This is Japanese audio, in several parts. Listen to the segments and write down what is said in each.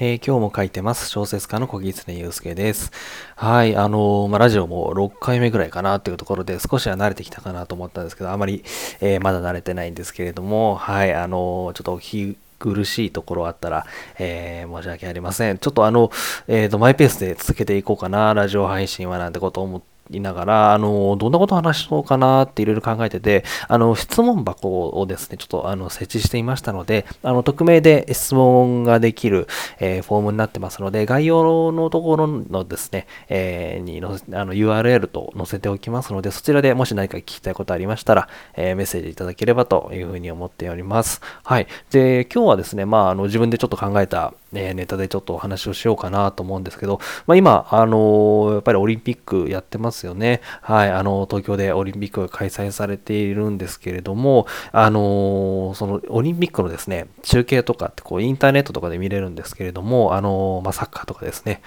えー、今日も書いてます。小説家の小木常祐介です。はい、あのー、まあ、ラジオも6回目ぐらいかなというところで少しは慣れてきたかなと思ったんですけど、あまり、えー、まだ慣れてないんですけれども、はい、あのちょっとお聞き苦しいところあったら、えー、申し訳ありません。ちょっとあの、えっ、ー、と、マイペースで続けていこうかな、ラジオ配信はなんてこと思っていながら、あの、どんなことを話そうかなっていろいろ考えてて、あの、質問箱をですね、ちょっとあの、設置していましたので、あの、匿名で質問ができる、えー、フォームになってますので、概要のところのですね、えー、にのあの URL と載せておきますので、そちらでもし何か聞きたいことありましたら、えー、メッセージいただければというふうに思っております。はい。で、今日はですね、まあ、あの、自分でちょっと考えた、えネタでちょっとお話をしようかなと思うんですけど、まあ、今、あのやっぱりオリンピックやってますよね。はい、あの、東京でオリンピックが開催されているんですけれども、あのそのオリンピックのですね、中継とかってこう、インターネットとかで見れるんですけれども、あのまあ、サッカーとかですね、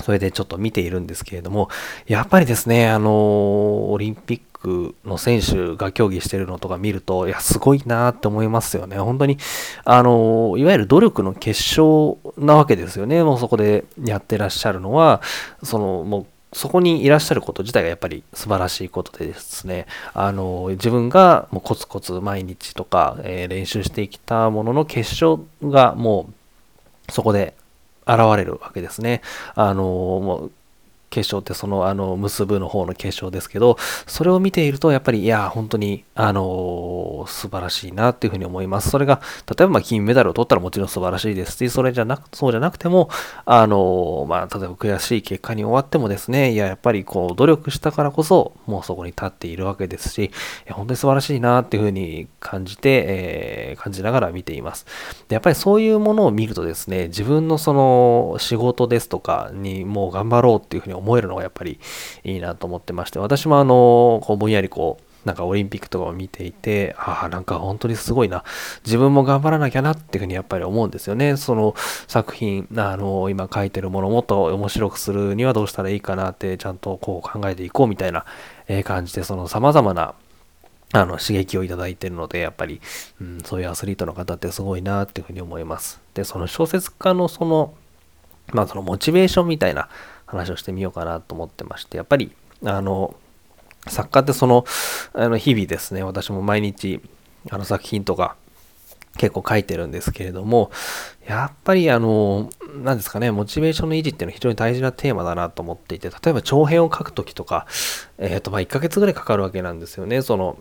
それでちょっと見ているんですけれども、やっぱりですね、あのオリンピッククの選手が競技してるのとか見ると、いや、すごいなって思いますよね。本当に、あのいわゆる努力の結晶なわけですよね。もうそこでやってらっしゃるのは、その、もう、そこにいらっしゃること自体がやっぱり素晴らしいことでですね、あの、自分がもうコツコツ毎日とか、えー、練習してきたものの結晶がもうそこで現れるわけですね。あの、もう結晶ってそのあの結ぶの方の結晶ですけど、それを見ているとやっぱりいや、本当にあの素晴らしいなっていうふうに思います。それが、例えば金メダルを取ったらもちろん素晴らしいですし、それじゃなく、そうじゃなくても、あのまあ、例えば悔しい結果に終わってもですね、いや、やっぱりこう努力したからこそ、もうそこに立っているわけですし、本当に素晴らしいなっていうふうに感じて、えー、感じながら見ています。で、やっぱりそういうものを見るとですね、自分のその仕事ですとかにもう頑張ろうっていうふうに思えるのがやっぱりいいなと思ってまして、私もあの、こうぼんやりこう、なんかオリンピックとかを見ていて、ああ、なんか本当にすごいな。自分も頑張らなきゃなっていうふうにやっぱり思うんですよね。その作品、あの、今書いてるものもっと面白くするにはどうしたらいいかなってちゃんとこう考えていこうみたいな感じで、その様々なあの刺激をいただいてるので、やっぱり、うん、そういうアスリートの方ってすごいなっていうふうに思います。で、その小説家のその、まあそのモチベーションみたいな話をしてみようかなと思ってまして、やっぱり、あの、作家ってその、あの日々ですね、私も毎日、あの作品とか結構書いてるんですけれども、やっぱりあの、何ですかね、モチベーションの維持っていうのは非常に大事なテーマだなと思っていて、例えば長編を書くときとか、えっ、ー、と、まあ1ヶ月ぐらいかかるわけなんですよね、その、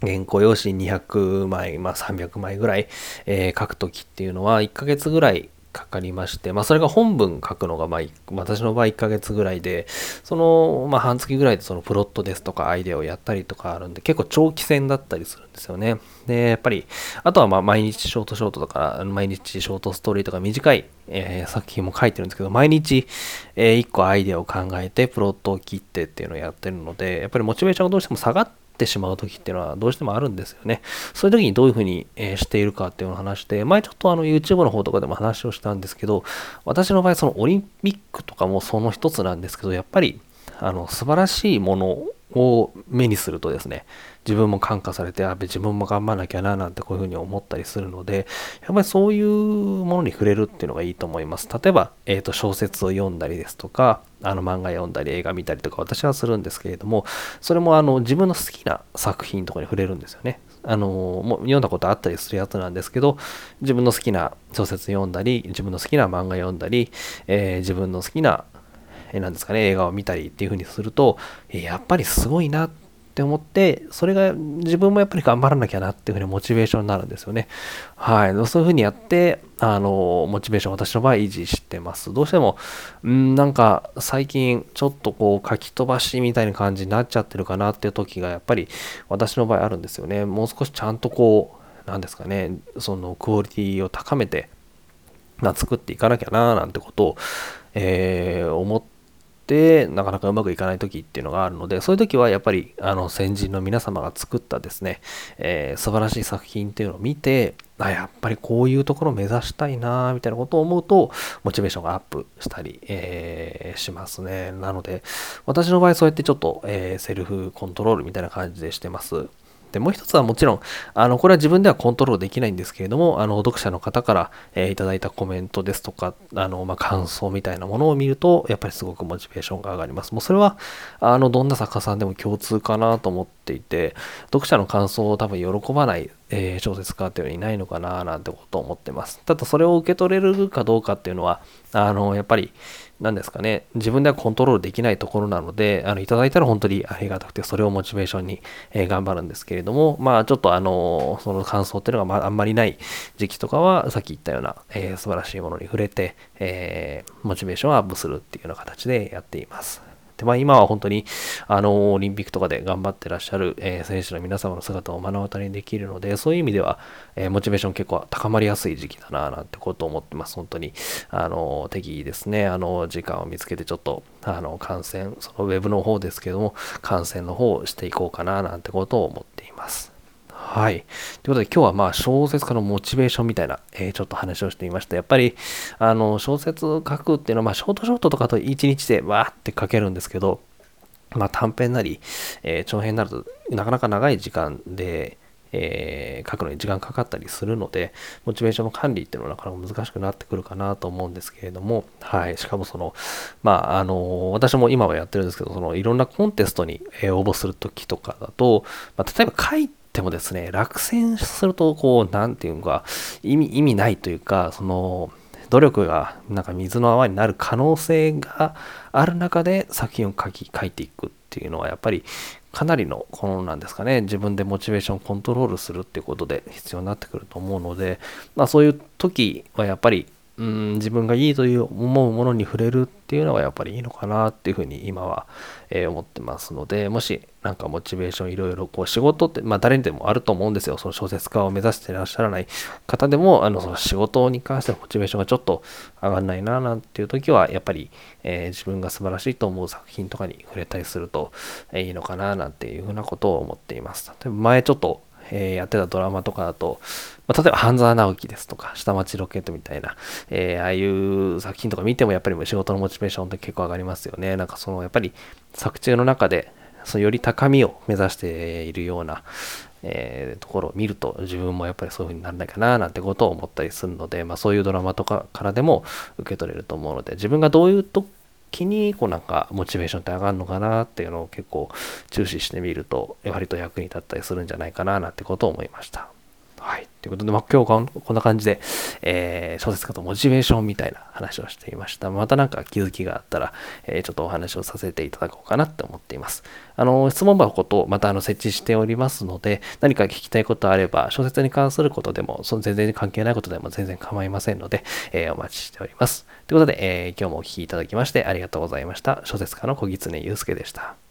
原稿用紙200枚、まあ300枚ぐらい、えー、書くときっていうのは1ヶ月ぐらいかかりまして、まあ、それが本文書くのが、まあ、私の場合1ヶ月ぐらいで、その、まあ、半月ぐらいでそのプロットですとかアイデアをやったりとかあるんで、結構長期戦だったりするんですよね。で、やっぱり、あとはま毎日ショートショートとか、毎日ショートストーリーとか短い、えー、作品も書いてるんですけど、毎日、えー、1個アイデアを考えて、プロットを切ってっていうのをやってるので、やっぱりモチベーションがどうしても下がってってしまう時っていうのはどうしてもあるんですよね。そういう時にどういうふうに、えしているかっていうのを話して、前ちょっとあの YouTube の方とかでも話をしたんですけど、私の場合そのオリンピックとかもその一つなんですけど、やっぱりあの素晴らしいものを目にするとですね、自分も感化されて、あ、自分も頑張らなきゃななんてこういうふうに思ったりするので、やっぱりそういうものに触れるっていうのがいいと思います。例えば、えっ、ー、と、小説を読んだりですとか、あの漫画読んだり映画見たりとか私はするんですけれども、それもあの自分の好きな作品とかに触れるんですよね。あの、もう読んだことあったりするやつなんですけど、自分の好きな小説読んだり、自分の好きな漫画読んだり、えー、自分の好きななんですかね、映画を見たりっていう風にすると、やっぱりすごいなって思って、それが自分もやっぱり頑張らなきゃなっていう風にモチベーションになるんですよね。はい。そういう風にやって、あの、モチベーション私の場合維持してます。どうしても、んなんか最近ちょっとこう書き飛ばしみたいな感じになっちゃってるかなっていう時がやっぱり私の場合あるんですよね。もう少しちゃんとこう、なんですかね、そのクオリティを高めて、ま、作っていかなきゃななんてことを、えー、思ってなかなかうまくいかない時っていうのがあるのでそういう時はやっぱりあの先人の皆様が作ったですね、えー、素晴らしい作品っていうのを見てあやっぱりこういうところを目指したいなみたいなことを思うとモチベーションがアップしたり、えー、しますね。なので私の場合そうやってちょっと、えー、セルフコントロールみたいな感じでしてます。で、もう一つはもちろん、あの、これは自分ではコントロールできないんですけれども、あの、読者の方から、えー、いただいたコメントですとか、あの、まあ、感想みたいなものを見ると、やっぱりすごくモチベーションが上がります。もうそれは、あの、どんな作家さんでも共通かなと思っていて、読者の感想を多分喜ばない、えー、小説家っていうのはいないのかななんてことを思ってます。ただ、それを受け取れるかどうかっていうのは、あの、やっぱり、何ですかね、自分ではコントロールできないところなので、あの、いただいたら本当にありがたくて、それをモチベーションに、えー、頑張るんですけれども、まあ、ちょっとあの、その感想っていうのが、まあ、あんまりない時期とかは、さっき言ったような、えー、素晴らしいものに触れて、えー、モチベーションをアップするっていうような形でやっています。で、まあ今は本当に、あの、オリンピックとかで頑張ってらっしゃる、えー、選手の皆様の姿を目の当たりにできるので、そういう意味では、えー、モチベーション結構高まりやすい時期だな、なんてことを思ってます。本当に、あの、適宜ですね、あの、時間を見つけてちょっと、あの、感染、そのウェブの方ですけども、感染の方をしていこうかな、なんてことを思っています。はい。ということで今日はまあ小説家のモチベーションみたいな、えー、ちょっと話をしてみました。やっぱり、あの、小説書くっていうのは、まあショートショートとかと1日でわーって書けるんですけど、まあ短編なり、えー、長編になるとなかなか長い時間で、えー、書くのに時間かかったりするので、モチベーションの管理っていうのはなかなか難しくなってくるかなと思うんですけれども、はい。しかもその、まあ、あの、私も今はやってるんですけど、その、いろんなコンテストに応募するときとかだと、まあ、例えば書いてもですね、落選すると、こう、なんていうか、意味、意味ないというか、その、努力がなんか水の泡になる可能性がある中で作品を書き、書いていくっていうのはやっぱりかなりのこのなんですかね自分でモチベーションをコントロールするっていうことで必要になってくると思うので、まあ、そういう時はやっぱりうん自分がいいという思うものに触れるっていうのがやっぱりいいのかなっていうふうに今は、えー、思ってますのでもしなんかモチベーションいろいろこう仕事ってまあ誰にでもあると思うんですよ。その小説家を目指していらっしゃらない方でもあのその仕事に関してのモチベーションがちょっと上がんないななんていう時はやっぱり、えー、自分が素晴らしいと思う作品とかに触れたりすると、えー、いいのかななんていうふうなことを思っています。例えば前ちょっとえー、やってたドラマとかだと、まあ、例えば半沢直樹ですとか、下町ロケットみたいな、えー、ああいう作品とか見てもやっぱり仕事のモチベーションって結構上がりますよね。なんかそのやっぱり作中の中で、そのより高みを目指しているような、えー、ところを見ると自分もやっぱりそういう風にならないかななんてことを思ったりするので、まあ、そういうドラマとかからでも受け取れると思うので自分がどういうと気にこうなんかモチベーションって上がるのかなっていうのを結構注視してみると割と役に立ったりするんじゃないかななんてことを思いました。ということで、まあ、今日はこんな感じで、えー、小説家とモチベーションみたいな話をしていました。またなんか気づきがあったら、えー、ちょっとお話をさせていただこうかなって思っています。あの、質問箱とまたあの設置しておりますので、何か聞きたいことあれば、小説に関することでも、その全然関係ないことでも全然構いませんので、えー、お待ちしております。ということで、え今日もお聴きいただきましてありがとうございました。小説家の小狐祐介でした。